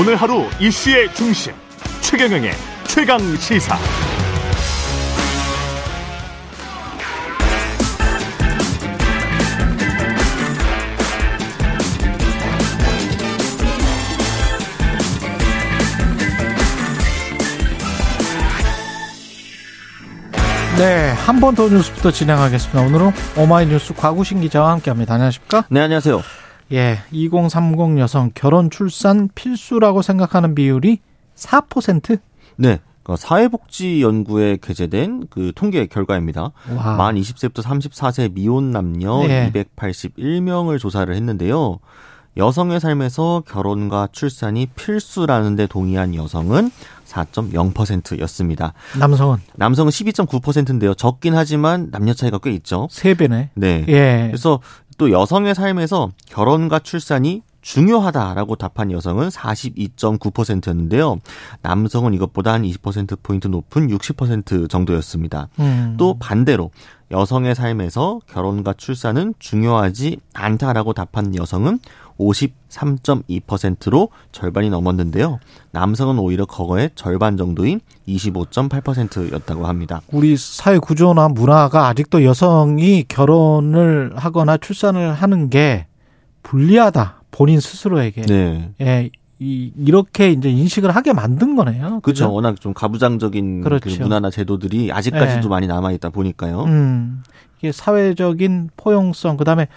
오늘 하루 이슈의 중심 최경영의 최강 시사. 네, 한 번 더 뉴스부터 진행하겠습니다. 오늘은 오마이뉴스 과구신 기자와 함께합니다. 안녕하십니까? 네, 안녕하세요. 예, 2030 여성 결혼 출산 필수라고 생각하는 비율이 4%? 네. 그 사회복지연구에 게재된 그 통계 결과입니다. 와. 만 20세부터 34세 미혼 남녀 네. 281명을 조사를 했는데요. 여성의 삶에서 결혼과 출산이 필수라는 데 동의한 여성은 4.0%였습니다. 남성은 남성은 12.9%인데요. 적긴 하지만 남녀 차이가 꽤 있죠. 3배네. 네. 예. 그래서 또 여성의 삶에서 결혼과 출산이 중요하다라고 답한 여성은 42.9%였는데요. 남성은 이것보다 한 20%포인트 높은 60% 정도였습니다. 음. 또 반대로 여성의 삶에서 결혼과 출산은 중요하지 않다라고 답한 여성은 53.2%로 절반이 넘었는데요. 남성은 오히려 그거의 절반 정도인 25.8%였다고 합니다. 우리 사회 구조나 문화가 아직도 여성이 결혼을 하거나 출산을 하는 게 불리하다. 본인 스스로에게. 네. 예. 이, 이렇게 이제 인식을 하게 만든 거네요. 그렇죠. 워낙 좀 가부장적인 그 그렇죠. 문화나 제도들이 아직까지도 네. 많이 남아 있다 보니까요. 음. 이게 사회적인 포용성, 그 다음에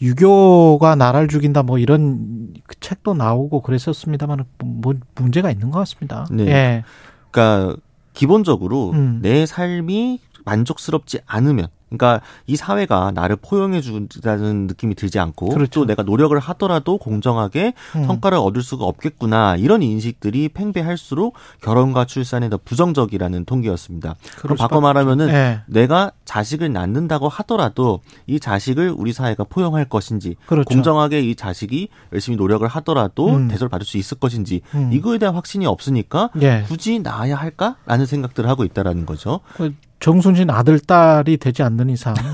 유교가 나라를 죽인다 뭐 이런 그 책도 나오고 그랬었습니다만 뭐 문제가 있는 것 같습니다. 네. 예. 그러니까 기본적으로 음. 내 삶이 만족스럽지 않으면 그러니까 이 사회가 나를 포용해 주다는 느낌이 들지 않고 그렇죠. 또 내가 노력을 하더라도 공정하게 음. 성과를 얻을 수가 없겠구나 이런 인식들이 팽배할수록 결혼과 출산에 더 부정적이라는 통계였습니다. 그럼 바꿔 말하면은 예. 내가 자식을 낳는다고 하더라도 이 자식을 우리 사회가 포용할 것인지 그렇죠. 공정하게 이 자식이 열심히 노력을 하더라도 음. 대접을 받을 수 있을 것인지 음. 이거에 대한 확신이 없으니까 예. 굳이 낳아야 할까라는 생각들을 하고 있다라는 거죠. 그 정순신 아들 딸이 되지 않는 이상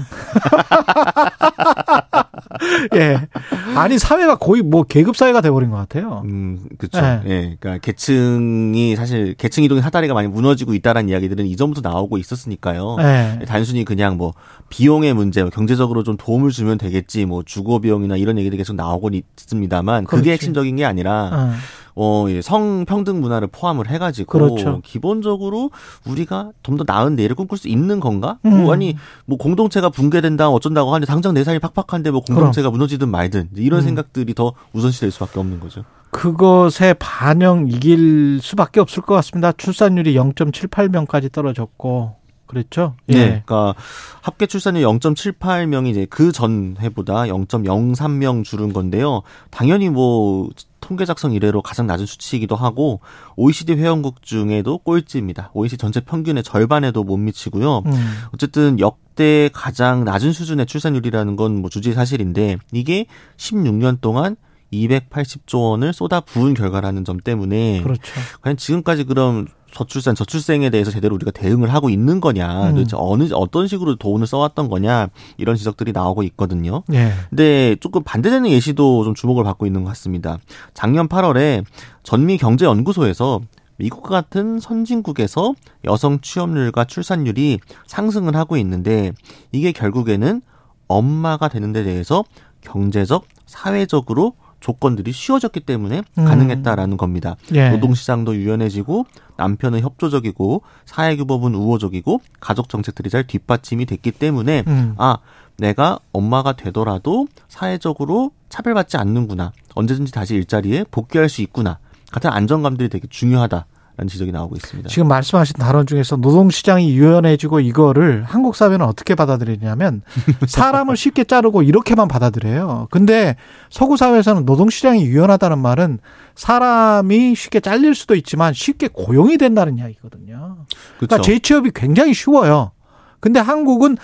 예 아니 사회가 거의 뭐 계급 사회가 돼버린 것 같아요. 음, 그렇죠. 네. 예, 그러니까 계층이 사실 계층 이동의 사다리가 많이 무너지고 있다라는 이야기들은 이전부터 나오고 있었으니까요. 예. 단순히 그냥 뭐 비용의 문제, 뭐 경제적으로 좀 도움을 주면 되겠지, 뭐 주거 비용이나 이런 얘기들이 계속 나오고 있습니다만 그게 그렇지. 핵심적인 게 아니라 어. 어, 예, 성평등 문화를 포함을 해가지고 그렇죠. 기본적으로 우리가 좀 더 나은 내일을 꿈꿀 수 있는 건가? 음. 뭐 아니 뭐 공동체가 붕괴된다 어쩐다고 하는데 당장 내 삶이 팍팍한데 뭐 공동체가 무너지든 말든 이런 음. 생각들이 더 우선시될 수밖에 없는 거죠. 그것에 반영 이길 수밖에 없을 것 같습니다. 출산율이 0.78명까지 떨어졌고 그랬죠. 예. 네. 그러니까 합계 출산율 0.78명이 이제 그 전 해보다 0.03명 줄은 건데요. 당연히 뭐 통계 작성 이래로 가장 낮은 수치이기도 하고 OECD 회원국 중에도 꼴찌입니다. OECD 전체 평균의 절반에도 못 미치고요. 음. 어쨌든 역대 가장 낮은 수준의 출산율이라는 건 뭐 주지 사실인데 이게 16년 동안 280조 원을 쏟아 부은 결과라는 점 때문에 그렇죠. 과연 지금까지 그럼 저출산 저출생에 대해서 제대로 우리가 대응을 하고 있는 거냐 음. 도대체 어느 어떤 식으로 돈을 써왔던 거냐 이런 지적들이 나오고 있거든요. 예. 근데 조금 반대되는 예시도 좀 주목을 받고 있는 것 같습니다. 작년 8월에 전미 경제연구소에서 미국 같은 선진국에서 여성 취업률과 출산율이 상승을 하고 있는데 이게 결국에는 엄마가 되는 데 대해서 경제적, 사회적으로 조건들이 쉬워졌기 때문에 음. 가능했다라는 겁니다. 예. 노동시장도 유연해지고 남편은 협조적이고 사회규범은 우호적이고 가족 정책들이 잘 뒷받침이 됐기 때문에 음. 아 내가 엄마가 되더라도 사회적으로 차별받지 않는구나 언제든지 다시 일자리에 복귀할 수 있구나 같은 안정감들이 되게 중요하다 라는 지적이 나오고 있습니다. 지금 말씀하신 단원 중에서 노동시장이 유연해지고 이거를 한국 사회는 어떻게 받아들이냐면 사람을 쉽게 자르고 이렇게만 받아들여요. 근데 서구 사회에서는 노동시장이 유연하다는 말은 사람이 쉽게 잘릴 수도 있지만 쉽게 고용이 된다는 이야기거든요. 그러니까 그렇죠. 재취업이 굉장히 쉬워요. 근데 한국은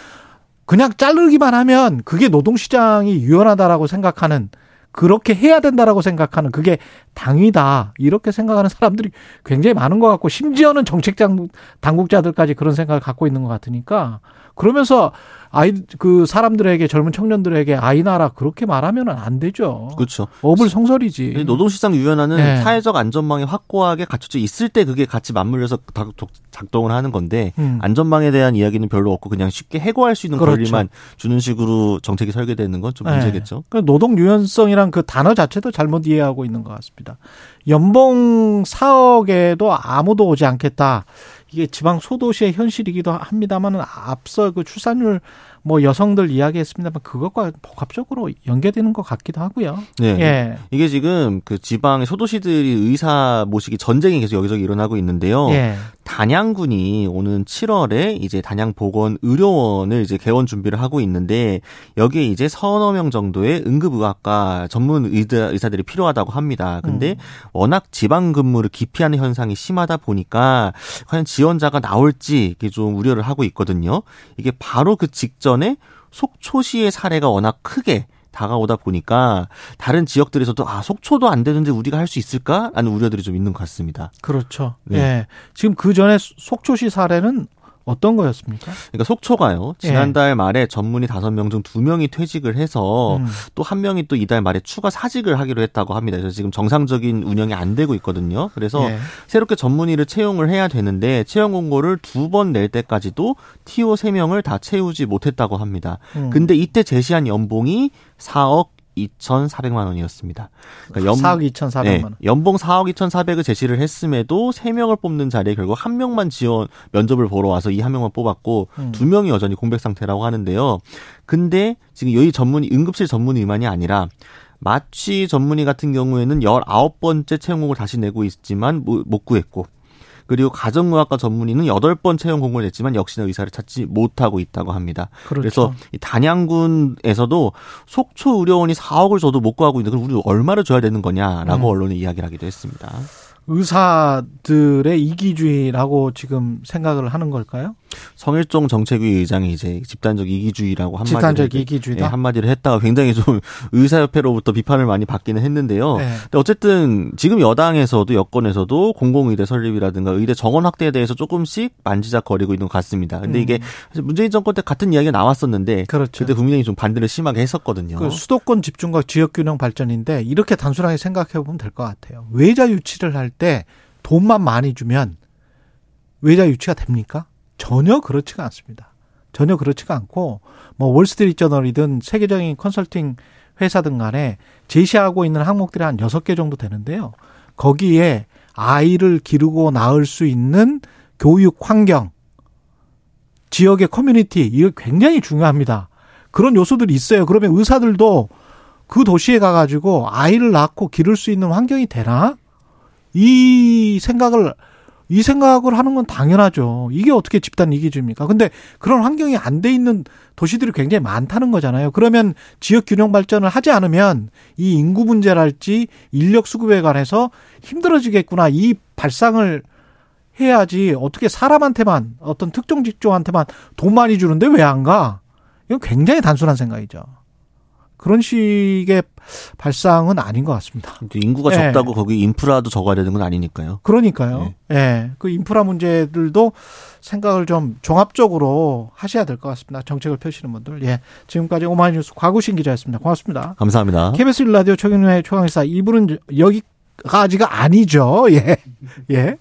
그냥 자르기만 하면 그게 노동시장이 유연하다라고 생각하는 그렇게 해야 된다라고 생각하는 그게 당위다. 이렇게 생각하는 사람들이 굉장히 많은 것 같고 심지어는 정책 당국자들까지 그런 생각을 갖고 있는 것 같으니까 그러면서 아이 그 사람들에게 젊은 청년들에게 아이 나라 그렇게 말하면은 안 되죠. 그렇죠. 어불성설이지. 노동시장 유연화는 네. 사회적 안전망이 확고하게 갖춰져 있을 때 그게 같이 맞물려서 다 작동을 하는 건데 음. 안전망에 대한 이야기는 별로 없고 그냥 쉽게 해고할 수 있는 그렇죠. 권리만 주는 식으로 정책이 설계되는 건좀 네. 문제겠죠. 그 노동 유연성이란 그 단어 자체도 잘못 이해하고 있는 것 같습니다. 연봉 4억에도 아무도 오지 않겠다. 이게 지방 소도시의 현실이기도 합니다만은 앞서 그 출산율 뭐 여성들 이야기했습니다만 그것과 복합적으로 연계되는 것 같기도 하고요. 네. 예. 이게 지금 그 지방의 소도시들이 의사 모시기 전쟁이 계속 여기저기 일어나고 있는데요. 예. 단양군이 오는 7월에 이제 단양 보건 의료원을 이제 개원 준비를 하고 있는데 여기에 이제 서너 명 정도의 응급의학과 전문 의사, 의사들이 필요하다고 합니다. 근데 음. 워낙 지방 근무를 기피하는 현상이 심하다 보니까 과연 지원자가 나올지 이게 좀 우려를 하고 있거든요. 이게 바로 그 직전 에 속초시의 사례가 워낙 크게 다가오다 보니까 다른 지역들에서도 아 속초도 안 되는데 우리가 할 수 있을까? 라는 우려들이 좀 있는 것 같습니다. 그렇죠. 네. 예. 지금 그 전에 속초시 사례는 어떤 거였습니까? 그러니까 속초가요. 지난달 말에 전문의 다섯 명 중 두 명이 퇴직을 해서 음. 또한 명이 또 이달 말에 추가 사직을 하기로 했다고 합니다. 그래서 지금 정상적인 운영이 안 되고 있거든요. 그래서 예. 새롭게 전문의를 채용을 해야 되는데 채용 공고를 두 번 낼 때까지도 TO 세명을다 채우지 못했다고 합니다. 음. 근데 이때 제시한 연봉이 4억 2,400만 원이었습니다. 그러니까 4억 2,400만 네, 원. 연봉 4억 2,400을 제시를 했음에도 3명을 뽑는 자리에 결국 한 명만 지원 면접을 보러 와서 이한 명만 뽑았고 음. 두 명이 여전히 공백 상태라고 하는데요. 근데 지금 여기 전문의 응급실 전문 의만이 아니라 마취 전문의 같은 경우에는 19번째 채용공을 다시 내고 있지만 못- 못 구했고 그리고 가정의학과 전문의는 8번 채용 공고를 냈지만 역시나 의사를 찾지 못하고 있다고 합니다. 그렇죠. 그래서 이 단양군에서도 속초 의료원이 4억을 줘도 못 구하고 있는데 그럼 우리 얼마를 줘야 되는 거냐라고 음. 언론에 이야기를 하기도 했습니다. 의사들의 이기주의라고 지금 생각을 하는 걸까요? 성일종 정책위 의장이 이제 집단적 이기주의라고 한마디를 집단적 했- 예, 이기주의다. 한마디를 했다가 굉장히 좀 의사협회로부터 비판을 많이 받기는 했는데요. 네. 근데 어쨌든 지금 여당에서도 여권에서도 공공의대 설립이라든가 의대 정원 확대에 대해서 조금씩 만지작거리고 있는 것 같습니다. 근데 음. 이게 문재인 정권 때 같은 이야기가 나왔었는데 그렇죠. 그때 국민의힘이 좀 반대를 심하게 했었거든요. 그 수도권 집중과 지역균형 발전인데 이렇게 단순하게 생각해 보면 될 것 같아요. 외자 유치를 할때 돈만 많이 주면 외자 유치가 됩니까? 전혀 그렇지가 않습니다. 전혀 그렇지가 않고 뭐 월스트리트 저널이든 세계적인 컨설팅 회사든 간에 제시하고 있는 항목들이 한 여섯 개 정도 되는데요. 거기에 아이를 기르고 낳을 수 있는 교육 환경, 지역의 커뮤니티, 이거 굉장히 중요합니다. 그런 요소들이 있어요. 그러면 의사들도 그 도시에 가가지고 아이를 낳고 기를 수 있는 환경이 되나? 이 생각을, 이 생각을 하는 건 당연하죠. 이게 어떻게 집단 이기주입니까? 근데 그런 환경이 안 돼 있는 도시들이 굉장히 많다는 거잖아요. 그러면 지역 균형 발전을 하지 않으면 이 인구 문제랄지 인력 수급에 관해서 힘들어지겠구나. 이 발상을 해야지 어떻게 사람한테만 어떤 특정 직종한테만 돈 많이 주는데 왜 안 가? 이건 굉장히 단순한 생각이죠. 그런 식의 발상은 아닌 것 같습니다. 또 인구가 예. 적다고 거기 인프라도 적어야 되는 건 아니니까요. 그러니까요. 예. 그 인프라 문제들도 생각을 좀 종합적으로 하셔야 될 것 같습니다. 정책을 펴시는 분들. 예. 지금까지 오마이 뉴스 과구신 기자였습니다. 고맙습니다. 감사합니다. KBS 라디오 최경련의 최강의사 2부는 여기까지가 아니죠. 예. 예.